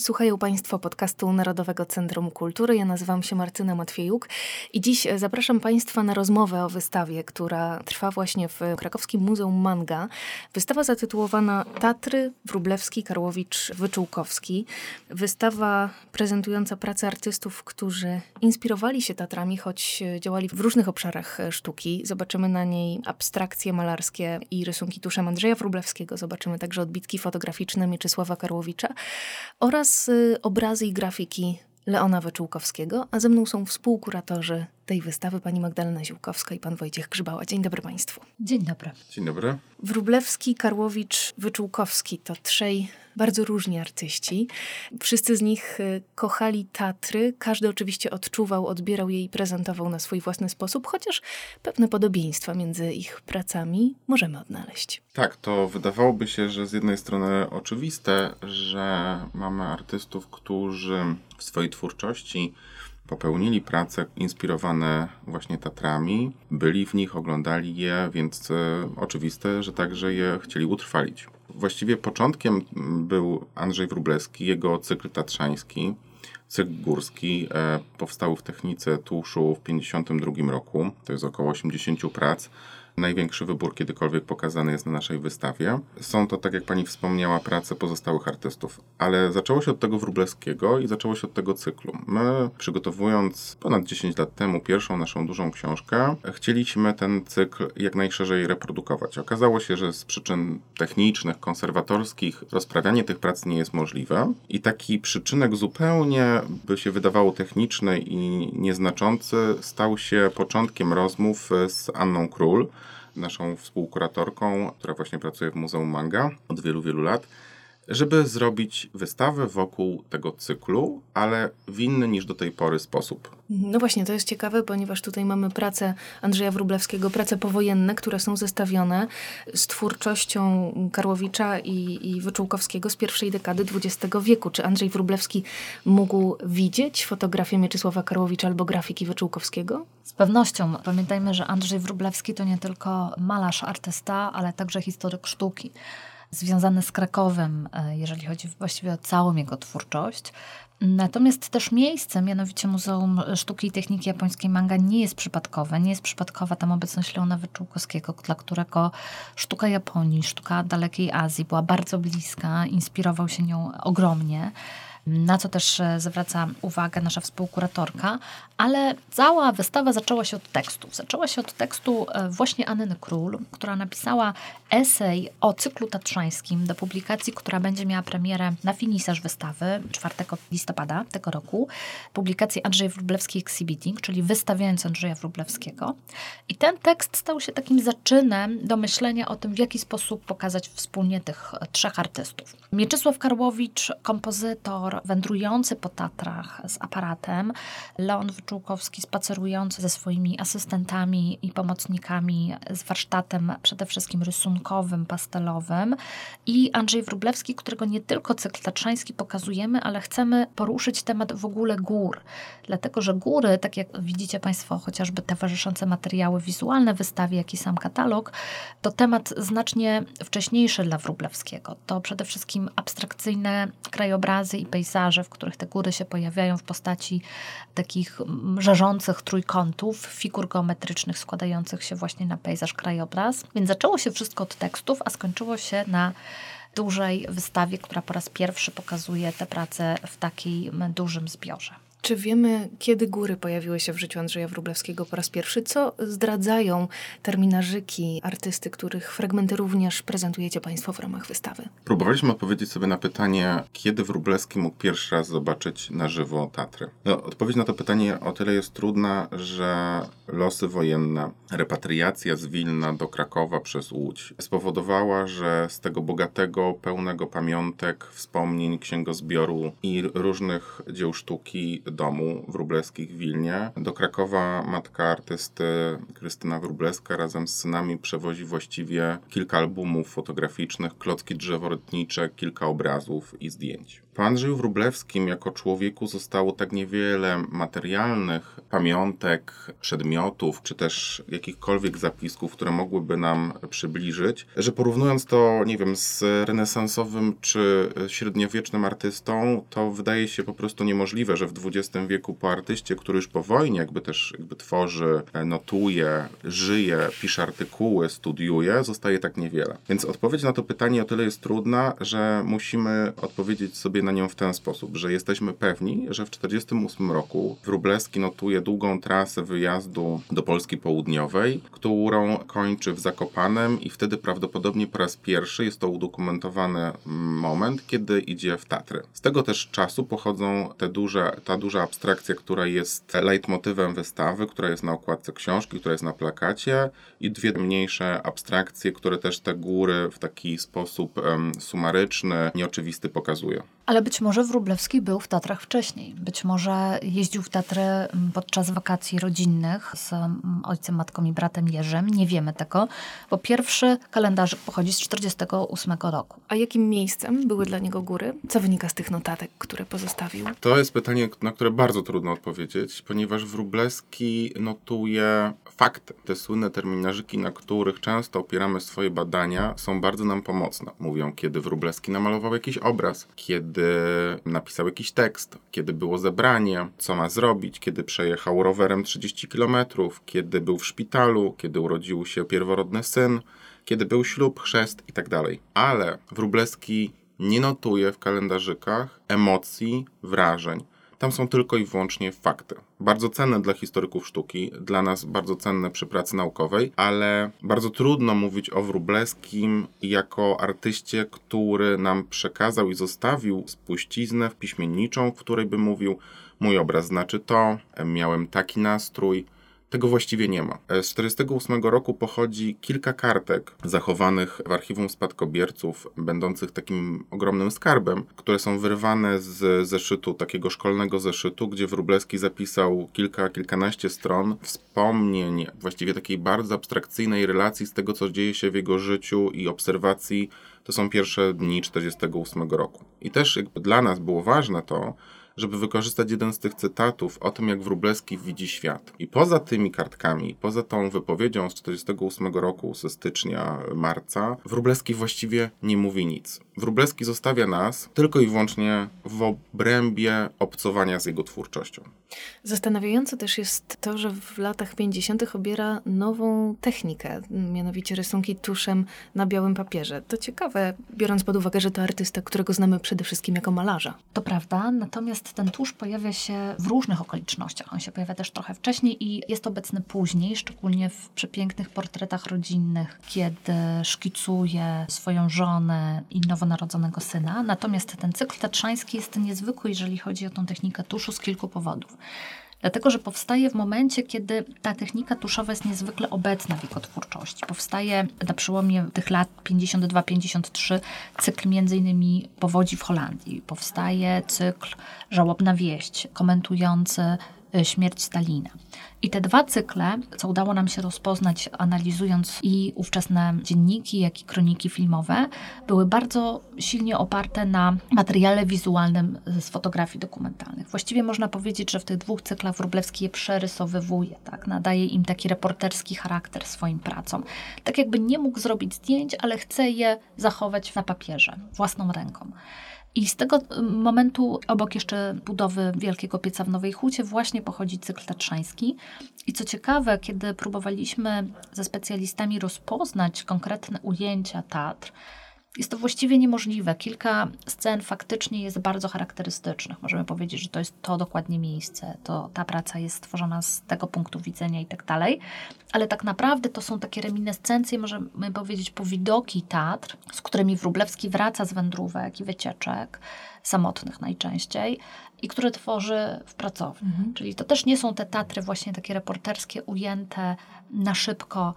Słuchają Państwo podcastu Narodowego Centrum Kultury. Ja nazywam się Martyna Matwiejuk i dziś zapraszam Państwa na rozmowę o wystawie, która trwa właśnie w Krakowskim Muzeum Manga. Wystawa zatytułowana Tatry, Wróblewski, Karłowicz, Wyczółkowski. Wystawa prezentująca pracę artystów, którzy inspirowali się Tatrami, choć działali w różnych obszarach sztuki. Zobaczymy na niej abstrakcje malarskie i rysunki tuszem Andrzeja Wróblewskiego. Zobaczymy także odbitki fotograficzne Mieczysława Karłowicza oraz oraz obrazy i grafiki Leona Wyczółkowskiego, a ze mną są współkuratorzy tej wystawy, pani Magdalena Ziłkowska i pan Wojciech Grzybała. Dzień dobry państwu. Dzień dobry. Dzień dobry. Wróblewski, Karłowicz, Wyczółkowski to trzej bardzo różni artyści. Wszyscy z nich y, kochali Tatry. Każdy oczywiście odczuwał, odbierał je i prezentował na swój własny sposób, chociaż pewne podobieństwa między ich pracami możemy odnaleźć. Tak, to wydawałoby się, że z jednej strony oczywiste, że mamy artystów, którzy w swojej twórczości popełnili prace inspirowane właśnie Tatrami, byli w nich, oglądali je, więc e, oczywiste, że także je chcieli utrwalić. Właściwie początkiem był Andrzej Wróblewski, jego cykl tatrzański. Cykl górski e, powstał w technice tuszu w 1952 roku, to jest około 80 prac. Największy wybór kiedykolwiek pokazany jest na naszej wystawie. Są to, tak jak pani wspomniała, prace pozostałych artystów, ale zaczęło się od tego Wróblewskiego i zaczęło się od tego cyklu. My, przygotowując ponad 10 lat temu pierwszą naszą dużą książkę, chcieliśmy ten cykl jak najszerzej reprodukować. Okazało się, że z przyczyn technicznych, konserwatorskich rozprawianie tych prac nie jest możliwe i taki przyczynek zupełnie by się wydawało techniczny i nieznaczący stał się początkiem rozmów z Anną Król, naszą współkuratorką, która właśnie pracuje w Muzeum Manga od wielu, wielu lat żeby zrobić wystawę wokół tego cyklu, ale w inny niż do tej pory sposób. No właśnie, to jest ciekawe, ponieważ tutaj mamy pracę Andrzeja Wróblewskiego, prace powojenne, które są zestawione z twórczością Karłowicza i, i Wyczółkowskiego z pierwszej dekady XX wieku. Czy Andrzej Wróblewski mógł widzieć fotografię Mieczysława Karłowicza albo grafiki Wyczółkowskiego? Z pewnością. Pamiętajmy, że Andrzej Wróblewski to nie tylko malarz, artysta, ale także historyk sztuki związany z Krakowem, e, jeżeli chodzi właściwie o całą jego twórczość. Natomiast też miejsce, mianowicie Muzeum Sztuki i Techniki Japońskiej Manga nie jest przypadkowe. Nie jest przypadkowa tam obecność Leona Wyczółkowskiego, dla którego sztuka Japonii, sztuka dalekiej Azji była bardzo bliska, inspirował się nią ogromnie na co też e, zwraca uwagę nasza współkuratorka, ale cała wystawa zaczęła się od tekstów. Zaczęła się od tekstu e, właśnie Anny Król, która napisała esej o cyklu tatrzańskim do publikacji, która będzie miała premierę na finisarz wystawy 4 listopada tego roku. Publikacji Andrzej Wróblewski Exhibiting, czyli wystawiając Andrzeja Wróblewskiego. I ten tekst stał się takim zaczynem do myślenia o tym, w jaki sposób pokazać wspólnie tych trzech artystów. Mieczysław Karłowicz, kompozytor, wędrujący po Tatrach z aparatem, Leon Wyczółkowski spacerujący ze swoimi asystentami i pomocnikami z warsztatem przede wszystkim rysunkowym, pastelowym i Andrzej Wróblewski, którego nie tylko cykl tatrzański pokazujemy, ale chcemy poruszyć temat w ogóle gór. Dlatego, że góry, tak jak widzicie Państwo, chociażby towarzyszące materiały wizualne wystawie, jak i sam katalog, to temat znacznie wcześniejszy dla Wróblewskiego. To przede wszystkim abstrakcyjne krajobrazy i pejzaże, pejzaże, w których te góry się pojawiają w postaci takich żarzących trójkątów, figur geometrycznych składających się właśnie na pejzaż, krajobraz. Więc zaczęło się wszystko od tekstów, a skończyło się na dużej wystawie, która po raz pierwszy pokazuje te prace w takim dużym zbiorze. Czy wiemy, kiedy góry pojawiły się w życiu Andrzeja Wróblewskiego po raz pierwszy? Co zdradzają terminarzyki artysty, których fragmenty również prezentujecie Państwo w ramach wystawy? Próbowaliśmy odpowiedzieć sobie na pytanie, kiedy Wróblewski mógł pierwszy raz zobaczyć na żywo Tatry. No, odpowiedź na to pytanie o tyle jest trudna, że losy wojenne, repatriacja z Wilna do Krakowa przez Łódź spowodowała, że z tego bogatego, pełnego pamiątek, wspomnień, księgozbioru i różnych dzieł sztuki domu Wróbleskich w Wilnie. Do Krakowa matka artysty Krystyna Wróbleska razem z synami przewozi właściwie kilka albumów fotograficznych, klocki drzeworytnicze, kilka obrazów i zdjęć. Po Andrzeju Wróblewskim jako człowieku zostało tak niewiele materialnych pamiątek, przedmiotów, czy też jakichkolwiek zapisków, które mogłyby nam przybliżyć, że porównując to, nie wiem, z renesansowym czy średniowiecznym artystą, to wydaje się po prostu niemożliwe, że w XX wieku po artyście, który już po wojnie jakby też jakby tworzy, notuje, żyje, pisze artykuły, studiuje, zostaje tak niewiele. Więc odpowiedź na to pytanie o tyle jest trudna, że musimy odpowiedzieć sobie na nią w ten sposób, że jesteśmy pewni, że w 1948 roku Wróblewski notuje długą trasę wyjazdu do Polski Południowej, którą kończy w Zakopanem i wtedy prawdopodobnie po raz pierwszy jest to udokumentowany moment, kiedy idzie w Tatry. Z tego też czasu pochodzą te duże, ta duża abstrakcja, która jest leitmotywem wystawy, która jest na okładce książki, która jest na plakacie i dwie mniejsze abstrakcje, które też te góry w taki sposób um, sumaryczny, nieoczywisty pokazują. Ale być może Wróblewski był w Tatrach wcześniej. Być może jeździł w Tatry mm, podczas wakacji rodzinnych z mm, ojcem, matką i bratem Jerzym. Nie wiemy tego, bo pierwszy kalendarz pochodzi z 1948 roku. A jakim miejscem były dla niego góry? Co wynika z tych notatek, które pozostawił? To jest pytanie, na które bardzo trudno odpowiedzieć, ponieważ Wróblewski notuje fakty. Te słynne terminarzyki, na których często opieramy swoje badania, są bardzo nam pomocne. Mówią, kiedy Wróblewski namalował jakiś obraz, kiedy napisał jakiś tekst, kiedy było zebranie, co ma zrobić, kiedy przejechał rowerem 30 km, kiedy był w szpitalu, kiedy urodził się pierworodny syn, kiedy był ślub, chrzest itd. Tak Ale Wróblewski nie notuje w kalendarzykach emocji, wrażeń. Tam są tylko i wyłącznie fakty. Bardzo cenne dla historyków sztuki, dla nas bardzo cenne przy pracy naukowej, ale bardzo trudno mówić o Wróblewskim jako artyście, który nam przekazał i zostawił spuściznę wpiśmienniczą, w której by mówił: Mój obraz znaczy to, miałem taki nastrój, tego właściwie nie ma. E, z 1948 roku pochodzi kilka kartek zachowanych w archiwum spadkobierców, będących takim ogromnym skarbem, które są wyrwane z zeszytu, takiego szkolnego zeszytu, gdzie Wróblewski zapisał kilka, kilkanaście stron wspomnień, właściwie takiej bardzo abstrakcyjnej relacji z tego, co dzieje się w jego życiu i obserwacji. To są pierwsze dni 1948 roku. I też dla nas było ważne to, żeby wykorzystać jeden z tych cytatów o tym, jak Wróblewski widzi świat. I poza tymi kartkami, poza tą wypowiedzią z 1948 roku, ze stycznia, marca, Wróblewski właściwie nie mówi nic. Wróblewski zostawia nas tylko i wyłącznie w obrębie obcowania z jego twórczością. Zastanawiające też jest to, że w latach 50. obiera nową technikę, mianowicie rysunki tuszem na białym papierze. To ciekawe, biorąc pod uwagę, że to artysta, którego znamy przede wszystkim jako malarza. To prawda, natomiast ten tusz pojawia się w różnych okolicznościach. On się pojawia też trochę wcześniej i jest obecny później, szczególnie w przepięknych portretach rodzinnych, kiedy szkicuje swoją żonę i nowonarodzonego syna. Natomiast ten cykl tatrzański jest niezwykły, jeżeli chodzi o tą technikę tuszu z kilku powodów. Dlatego, że powstaje w momencie, kiedy ta technika tuszowa jest niezwykle obecna w jego twórczości. Powstaje na przełomie tych lat 52-53 cykl innymi powodzi w Holandii. Powstaje cykl Żałobna wieść, komentujący śmierć Stalina. I te dwa cykle, co udało nam się rozpoznać, analizując i ówczesne dzienniki, jak i kroniki filmowe, były bardzo silnie oparte na materiale wizualnym z fotografii dokumentalnych. Właściwie można powiedzieć, że w tych dwóch cyklach Wróblewski je przerysowywuje, tak? nadaje im taki reporterski charakter swoim pracom. Tak jakby nie mógł zrobić zdjęć, ale chce je zachować na papierze, własną ręką. I z tego y, momentu, obok jeszcze budowy Wielkiego Pieca w Nowej Hucie, właśnie pochodzi cykl tatrzański. I co ciekawe, kiedy próbowaliśmy ze specjalistami rozpoznać konkretne ujęcia Tatr, jest to właściwie niemożliwe. Kilka scen faktycznie jest bardzo charakterystycznych. Możemy powiedzieć, że to jest to dokładnie miejsce, to ta praca jest stworzona z tego punktu widzenia i tak dalej. Ale tak naprawdę to są takie reminiscencje, możemy powiedzieć, powidoki Tatr, z którymi Wróblewski wraca z wędrówek i wycieczek, samotnych najczęściej, i które tworzy w pracowni. Mhm. Czyli to też nie są te Tatry właśnie takie reporterskie, ujęte na szybko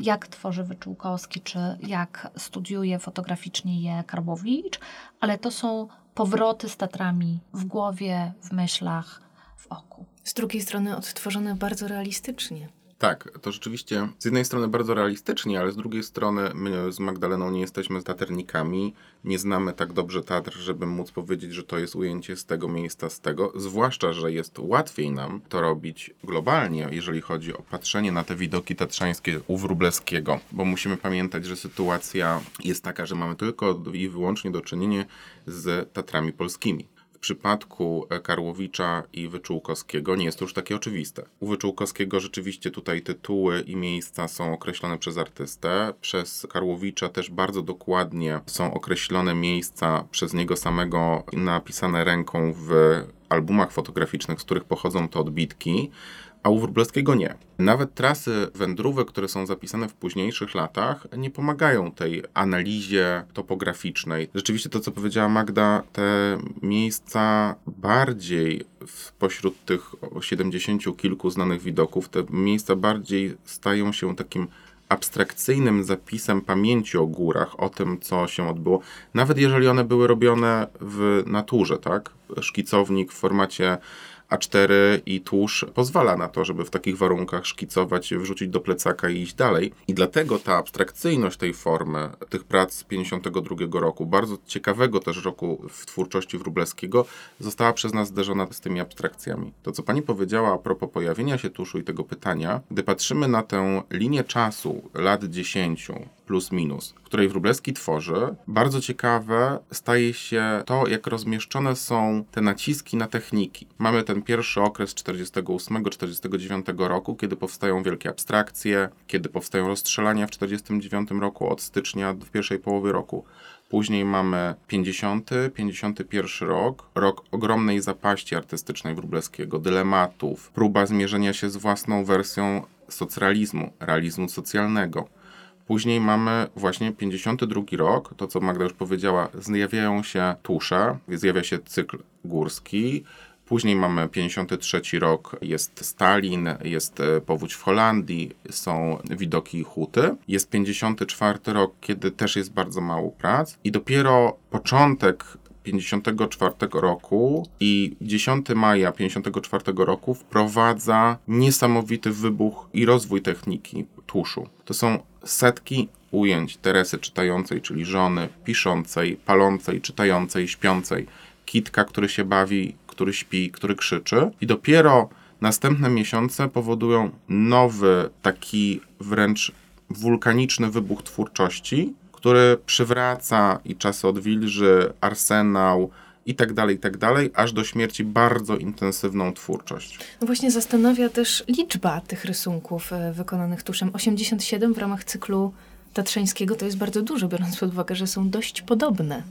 jak tworzy Wyczółkowski, czy jak studiuje fotograficznie je Karbowicz, ale to są powroty z Tatrami w głowie, w myślach, w oku. Z drugiej strony odtworzone bardzo realistycznie Tak, to rzeczywiście z jednej strony bardzo realistycznie, ale z drugiej strony my z Magdaleną nie jesteśmy taternikami, nie znamy tak dobrze Tatr, żeby móc powiedzieć, że to jest ujęcie z tego miejsca, z tego. Zwłaszcza, że jest łatwiej nam to robić globalnie, jeżeli chodzi o patrzenie na te widoki tatrzańskie u Wróblewskiego, bo musimy pamiętać, że sytuacja jest taka, że mamy tylko i wyłącznie do czynienia z Tatrami polskimi przypadku e, Karłowicza i Wyczółkowskiego nie jest to już takie oczywiste. U Wyczółkowskiego rzeczywiście tutaj tytuły i miejsca są określone przez artystę. Przez Karłowicza też bardzo dokładnie są określone miejsca przez niego samego napisane ręką w albumach fotograficznych, z których pochodzą te odbitki a u Wróblewskiego nie. Nawet trasy wędrówek, które są zapisane w późniejszych latach, nie pomagają tej analizie topograficznej. Rzeczywiście to, co powiedziała Magda, te miejsca bardziej pośród tych 70 kilku znanych widoków, te miejsca bardziej stają się takim abstrakcyjnym zapisem pamięci o górach, o tym, co się odbyło, nawet jeżeli one były robione w naturze, tak? Szkicownik w formacie a4 i tłuszcz pozwala na to, żeby w takich warunkach szkicować, wrzucić do plecaka i iść dalej. I dlatego ta abstrakcyjność tej formy, tych prac z 52 roku, bardzo ciekawego też roku w twórczości Wróblewskiego, została przez nas zderzona z tymi abstrakcjami. To, co pani powiedziała a propos pojawienia się tuszu i tego pytania, gdy patrzymy na tę linię czasu lat 10, plus minus, której Wróblewski tworzy, bardzo ciekawe staje się to, jak rozmieszczone są te naciski na techniki. Mamy ten pierwszy okres 48-49 roku, kiedy powstają wielkie abstrakcje, kiedy powstają rozstrzelania w 49 roku od stycznia w pierwszej połowie roku. Później mamy 50, 51 rok, rok ogromnej zapaści artystycznej Wróblewskiego, dylematów, próba zmierzenia się z własną wersją socrealizmu, realizmu socjalnego. Później mamy właśnie 52 rok, to co Magda już powiedziała, zjawiają się tusze, zjawia się cykl górski, Później mamy 53 rok, jest Stalin, jest e, powódź w Holandii, są widoki huty. Jest 54 rok, kiedy też jest bardzo mało prac. I dopiero początek 54 roku i 10 maja 54 roku wprowadza niesamowity wybuch i rozwój techniki tuszu. To są setki ujęć Teresy czytającej, czyli żony, piszącej, palącej, czytającej, śpiącej, kitka, który się bawi, który śpi, który krzyczy i dopiero następne miesiące powodują nowy, taki wręcz wulkaniczny wybuch twórczości, który przywraca i czasy odwilży, arsenał, i tak dalej, i tak dalej, aż do śmierci bardzo intensywną twórczość. No właśnie zastanawia też liczba tych rysunków e, wykonanych tuszem. 87 w ramach cyklu tatrzańskiego to jest bardzo dużo, biorąc pod uwagę, że są dość podobne.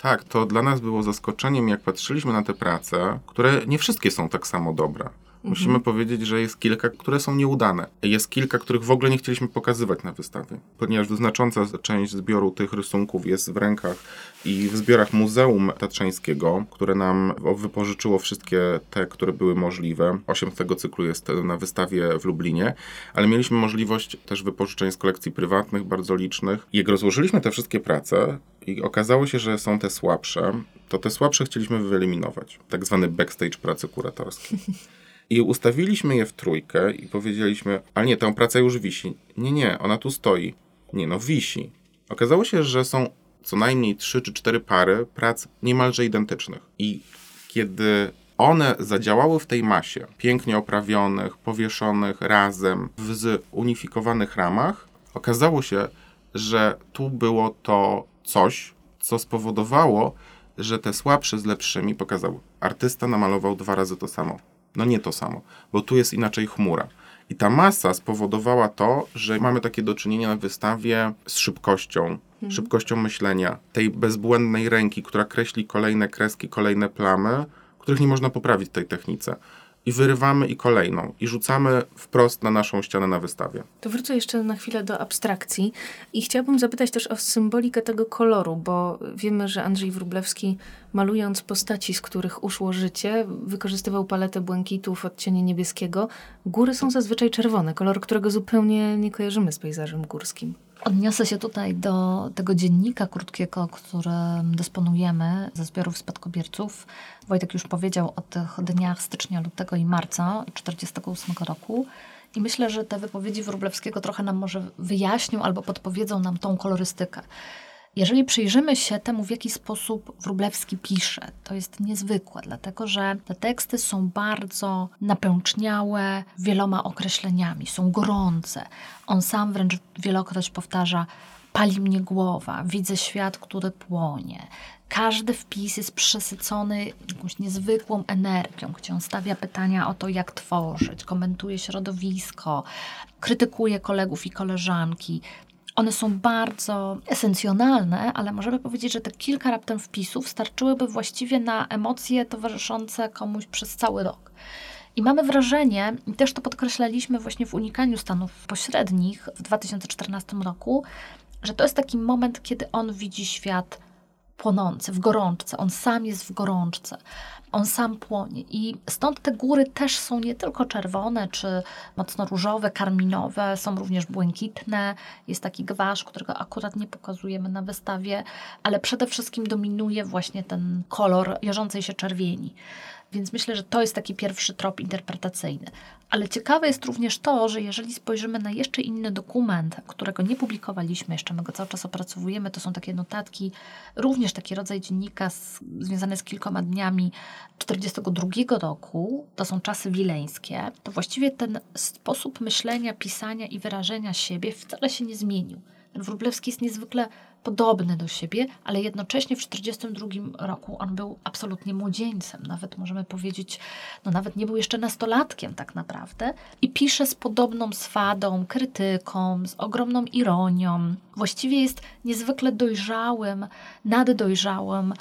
Tak, to dla nas było zaskoczeniem, jak patrzyliśmy na te prace, które nie wszystkie są tak samo dobre. Musimy mhm. powiedzieć, że jest kilka, które są nieudane. Jest kilka, których w ogóle nie chcieliśmy pokazywać na wystawie, ponieważ znacząca część zbioru tych rysunków jest w rękach i w zbiorach Muzeum Tatrzańskiego, które nam wypożyczyło wszystkie te, które były możliwe. Osiem z tego cyklu jest na wystawie w Lublinie, ale mieliśmy możliwość też wypożyczeń z kolekcji prywatnych, bardzo licznych. Jak rozłożyliśmy te wszystkie prace i okazało się, że są te słabsze, to te słabsze chcieliśmy wyeliminować. Tak zwany backstage pracy kuratorskiej. I ustawiliśmy je w trójkę i powiedzieliśmy, ale nie, tę pracę już wisi. Nie, nie, ona tu stoi. Nie, no wisi. Okazało się, że są co najmniej trzy czy cztery pary prac niemalże identycznych. I kiedy one zadziałały w tej masie, pięknie oprawionych, powieszonych razem w zunifikowanych ramach, okazało się, że tu było to coś, co spowodowało, że te słabsze z lepszymi pokazał. Artysta namalował dwa razy to samo. No nie to samo, bo tu jest inaczej chmura. I ta masa spowodowała to, że mamy takie do czynienia na wystawie z szybkością, mhm. szybkością myślenia, tej bezbłędnej ręki, która kreśli kolejne kreski, kolejne plamy, których nie można poprawić w tej technice i wyrywamy i kolejną i rzucamy wprost na naszą ścianę na wystawie. To wrócę jeszcze na chwilę do abstrakcji i chciałabym zapytać też o symbolikę tego koloru, bo wiemy, że Andrzej Wróblewski malując postaci, z których uszło życie, wykorzystywał paletę błękitu w odcieniu niebieskiego. Góry są zazwyczaj czerwone, kolor, którego zupełnie nie kojarzymy z pejzażem górskim. Odniosę się tutaj do tego dziennika krótkiego, którym dysponujemy ze zbiorów spadkobierców. Wojtek już powiedział o tych dniach stycznia, lutego i marca 1948 roku. I myślę, że te wypowiedzi Wróblewskiego trochę nam może wyjaśnią albo podpowiedzą nam tą kolorystykę. Jeżeli przyjrzymy się temu, w jaki sposób Wróblewski pisze, to jest niezwykłe, dlatego że te teksty są bardzo napęczniałe wieloma określeniami, są gorące. On sam wręcz wielokroć powtarza: Pali mnie głowa, widzę świat, który płonie. Każdy wpis jest przesycony jakąś niezwykłą energią, gdzie on stawia pytania o to, jak tworzyć, komentuje środowisko, krytykuje kolegów i koleżanki. One są bardzo esencjonalne, ale możemy powiedzieć, że te kilka raptem wpisów starczyłyby właściwie na emocje towarzyszące komuś przez cały rok. I mamy wrażenie, i też to podkreślaliśmy właśnie w unikaniu stanów pośrednich w 2014 roku, że to jest taki moment, kiedy on widzi świat płonący, w gorączce. On sam jest w gorączce. On sam płonie. I stąd te góry też są nie tylko czerwone, czy mocno różowe, karminowe, są również błękitne. Jest taki gwasz, którego akurat nie pokazujemy na wystawie, ale przede wszystkim dominuje właśnie ten kolor jarzącej się czerwieni. Więc myślę, że to jest taki pierwszy trop interpretacyjny. Ale ciekawe jest również to, że jeżeli spojrzymy na jeszcze inny dokument, którego nie publikowaliśmy jeszcze, my go cały czas opracowujemy, to są takie notatki, również taki rodzaj dziennika z, związany z kilkoma dniami 42 roku, to są czasy wileńskie, to właściwie ten sposób myślenia, pisania i wyrażenia siebie wcale się nie zmienił. Ten Wróblewski jest niezwykle podobny do siebie, ale jednocześnie w 1942 roku on był absolutnie młodzieńcem, nawet możemy powiedzieć, no nawet nie był jeszcze nastolatkiem tak naprawdę i pisze z podobną swadą, krytyką, z ogromną ironią. Właściwie jest niezwykle dojrzałym, naddojrzałym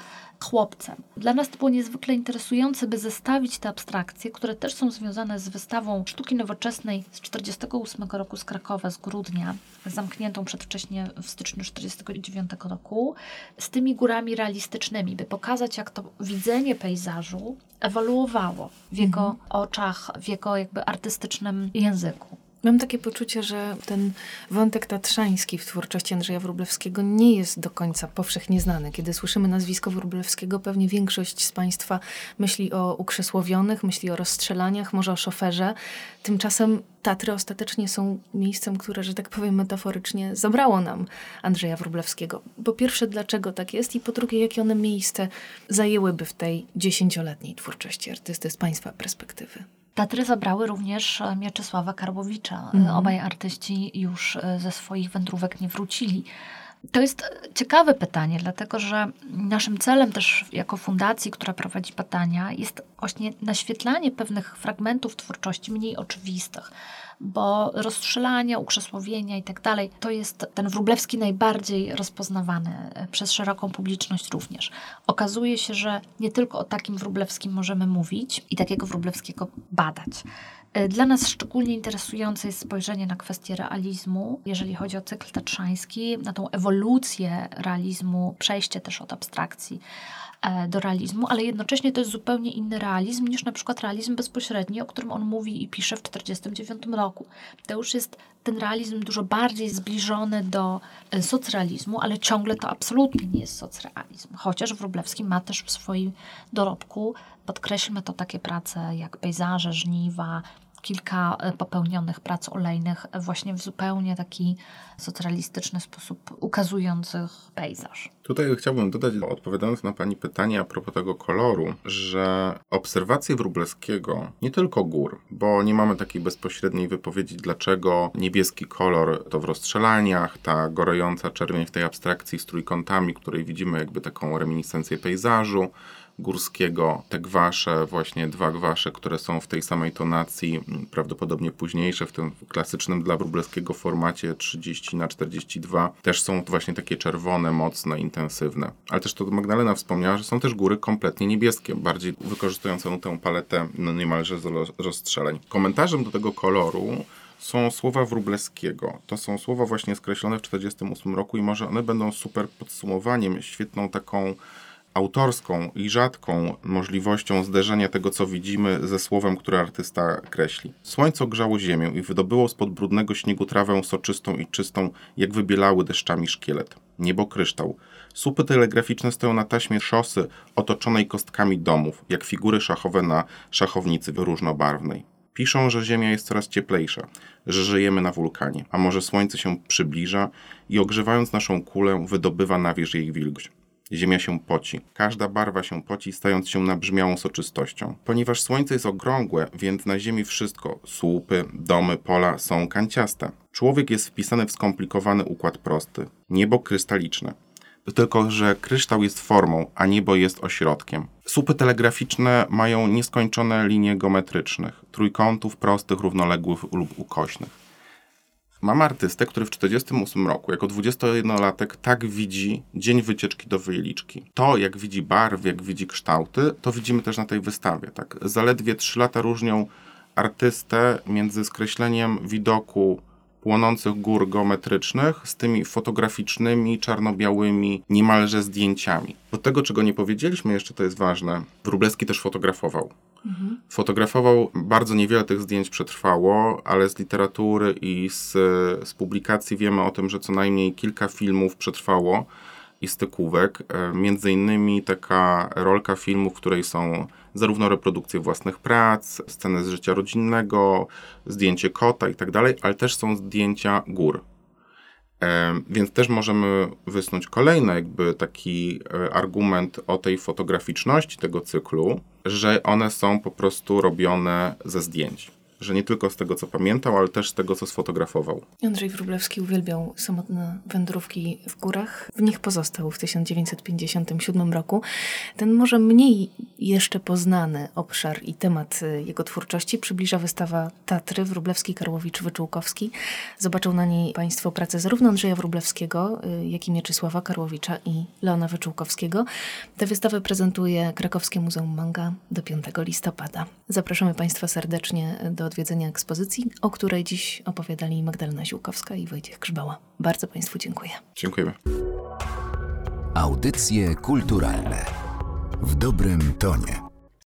chłopcem. Dla nas to było niezwykle interesujące, by zestawić te abstrakcje, które też są związane z wystawą sztuki nowoczesnej z 1948 roku z Krakowa, z grudnia, zamkniętą przedwcześnie w styczniu 1949 roku, z tymi górami realistycznymi, by pokazać, jak to widzenie pejzażu ewoluowało w jego mhm. oczach, w jego jakby artystycznym języku. Mam takie poczucie, że ten wątek tatrzański w twórczości Andrzeja Wróblewskiego nie jest do końca powszechnie znany. Kiedy słyszymy nazwisko Wróblewskiego, pewnie większość z Państwa myśli o ukrzesłowionych, myśli o rozstrzelaniach, może o szoferze. Tymczasem Tatry ostatecznie są miejscem, które, że tak powiem metaforycznie, zabrało nam Andrzeja Wróblewskiego. Po pierwsze, dlaczego tak jest i po drugie, jakie one miejsce zajęłyby w tej dziesięcioletniej twórczości artysty z Państwa perspektywy. Tatry zabrały również e, Mieczysława Karbowicza. Mhm. Obaj artyści już e, ze swoich wędrówek nie wrócili. To jest ciekawe pytanie, dlatego że naszym celem też jako fundacji, która prowadzi badania, jest właśnie naświetlanie pewnych fragmentów twórczości mniej oczywistych, bo rozstrzelania, ukrzesłowienia i tak dalej, to jest ten Wróblewski najbardziej rozpoznawany e, przez szeroką publiczność również. Okazuje się, że nie tylko o takim Wróblewskim możemy mówić i takiego Wróblewskiego badać. E, dla nas szczególnie interesujące jest spojrzenie na kwestię realizmu, jeżeli chodzi o cykl tatrzański, na tą ewolucję realizmu, przejście też od abstrakcji e, do realizmu, ale jednocześnie to jest zupełnie inny realizm niż na przykład realizm bezpośredni, o którym on mówi i pisze w 1949 roku. To już jest ten realizm dużo bardziej zbliżony do e, socrealizmu, ale ciągle to absolutnie nie jest socrealizm. Chociaż Wróblewski ma też w swoim dorobku, podkreślmy to, takie prace jak pejzaże, żniwa, kilka e, popełnionych prac olejnych właśnie w zupełnie taki socjalistyczny sposób ukazujących pejzaż. Tutaj chciałbym dodać, odpowiadając na Pani pytanie a propos tego koloru, że obserwacje Wróblewskiego, nie tylko gór, bo nie mamy takiej bezpośredniej wypowiedzi, dlaczego niebieski kolor to w rozstrzelaniach, ta gorejąca czerwień w tej abstrakcji z trójkątami, której widzimy jakby taką reminiscencję pejzażu, górskiego, te gwasze, właśnie dwa gwasze, które są w tej samej tonacji, prawdopodobnie późniejsze, w tym klasycznym dla Wróblewskiego formacie 30 na 42 też są właśnie takie czerwone, mocne, intensywne. Ale też to Magdalena wspomniała, że są też góry kompletnie niebieskie, bardziej wykorzystujące tę paletę no niemalże rozstrzeleń. Komentarzem do tego koloru są słowa Wróblewskiego. To są słowa właśnie skreślone w 1948 roku i może one będą super podsumowaniem, świetną taką autorską i rzadką możliwością zderzenia tego, co widzimy, ze słowem, które artysta kreśli. Słońce ogrzało ziemię i wydobyło spod brudnego śniegu trawę soczystą i czystą, jak wybielały deszczami szkielet. Niebo kryształ. Słupy telegraficzne stoją na taśmie szosy otoczonej kostkami domów, jak figury szachowe na szachownicy różnobarwnej. Piszą, że Ziemia jest coraz cieplejsza, że żyjemy na wulkanie, a może Słońce się przybliża i ogrzewając naszą kulę wydobywa na wierzch jej wilgoć. Ziemia się poci. Każda barwa się poci, stając się nabrzmiałą soczystością. Ponieważ Słońce jest okrągłe, więc na Ziemi wszystko słupy, domy, pola są kanciaste. Człowiek jest wpisany w skomplikowany układ prosty. Niebo krystaliczne. Tylko, że kryształ jest formą, a niebo jest ośrodkiem. Słupy telegraficzne mają nieskończone linie geometrycznych, trójkątów prostych, równoległych lub ukośnych. Mam artystę, który w 1948 roku, jako 21-latek, tak widzi dzień wycieczki do wyjeliczki. To, jak widzi barwy, jak widzi kształty, to widzimy też na tej wystawie. Tak? Zaledwie 3 lata różnią artystę między skreśleniem widoku płonących gór geometrycznych z tymi fotograficznymi, czarno-białymi, niemalże zdjęciami. Bo tego, czego nie powiedzieliśmy jeszcze, to jest ważne. Wróblewski też fotografował. Mhm. Fotografował, bardzo niewiele tych zdjęć przetrwało, ale z literatury i z, z publikacji wiemy o tym, że co najmniej kilka filmów przetrwało i stykówek. E, między innymi taka rolka filmu, w której są zarówno reprodukcje własnych prac, sceny z życia rodzinnego, zdjęcie kota i tak dalej, ale też są zdjęcia gór. E, więc też możemy wysnuć kolejny jakby taki e, argument o tej fotograficzności tego cyklu, że one są po prostu robione ze zdjęć że nie tylko z tego, co pamiętał, ale też z tego, co sfotografował. Andrzej Wróblewski uwielbiał samotne wędrówki w górach. W nich pozostał w 1957 roku. Ten może mniej jeszcze poznany obszar i temat jego twórczości przybliża wystawa Tatry Wróblewski, Karłowicz, Wyczółkowski. Zobaczą na niej Państwo pracę zarówno Andrzeja Wróblewskiego, y, jak i Mieczysława Karłowicza i Leona Wyczółkowskiego. Tę wystawę prezentuje Krakowskie Muzeum Manga do 5 listopada. Zapraszamy Państwa serdecznie do odwiedzenia ekspozycji, o której dziś opowiadali Magdalena Ziłkowska i Wojciech Grzbała. Bardzo Państwu dziękuję. Dziękujemy. Audycje kulturalne w dobrym tonie.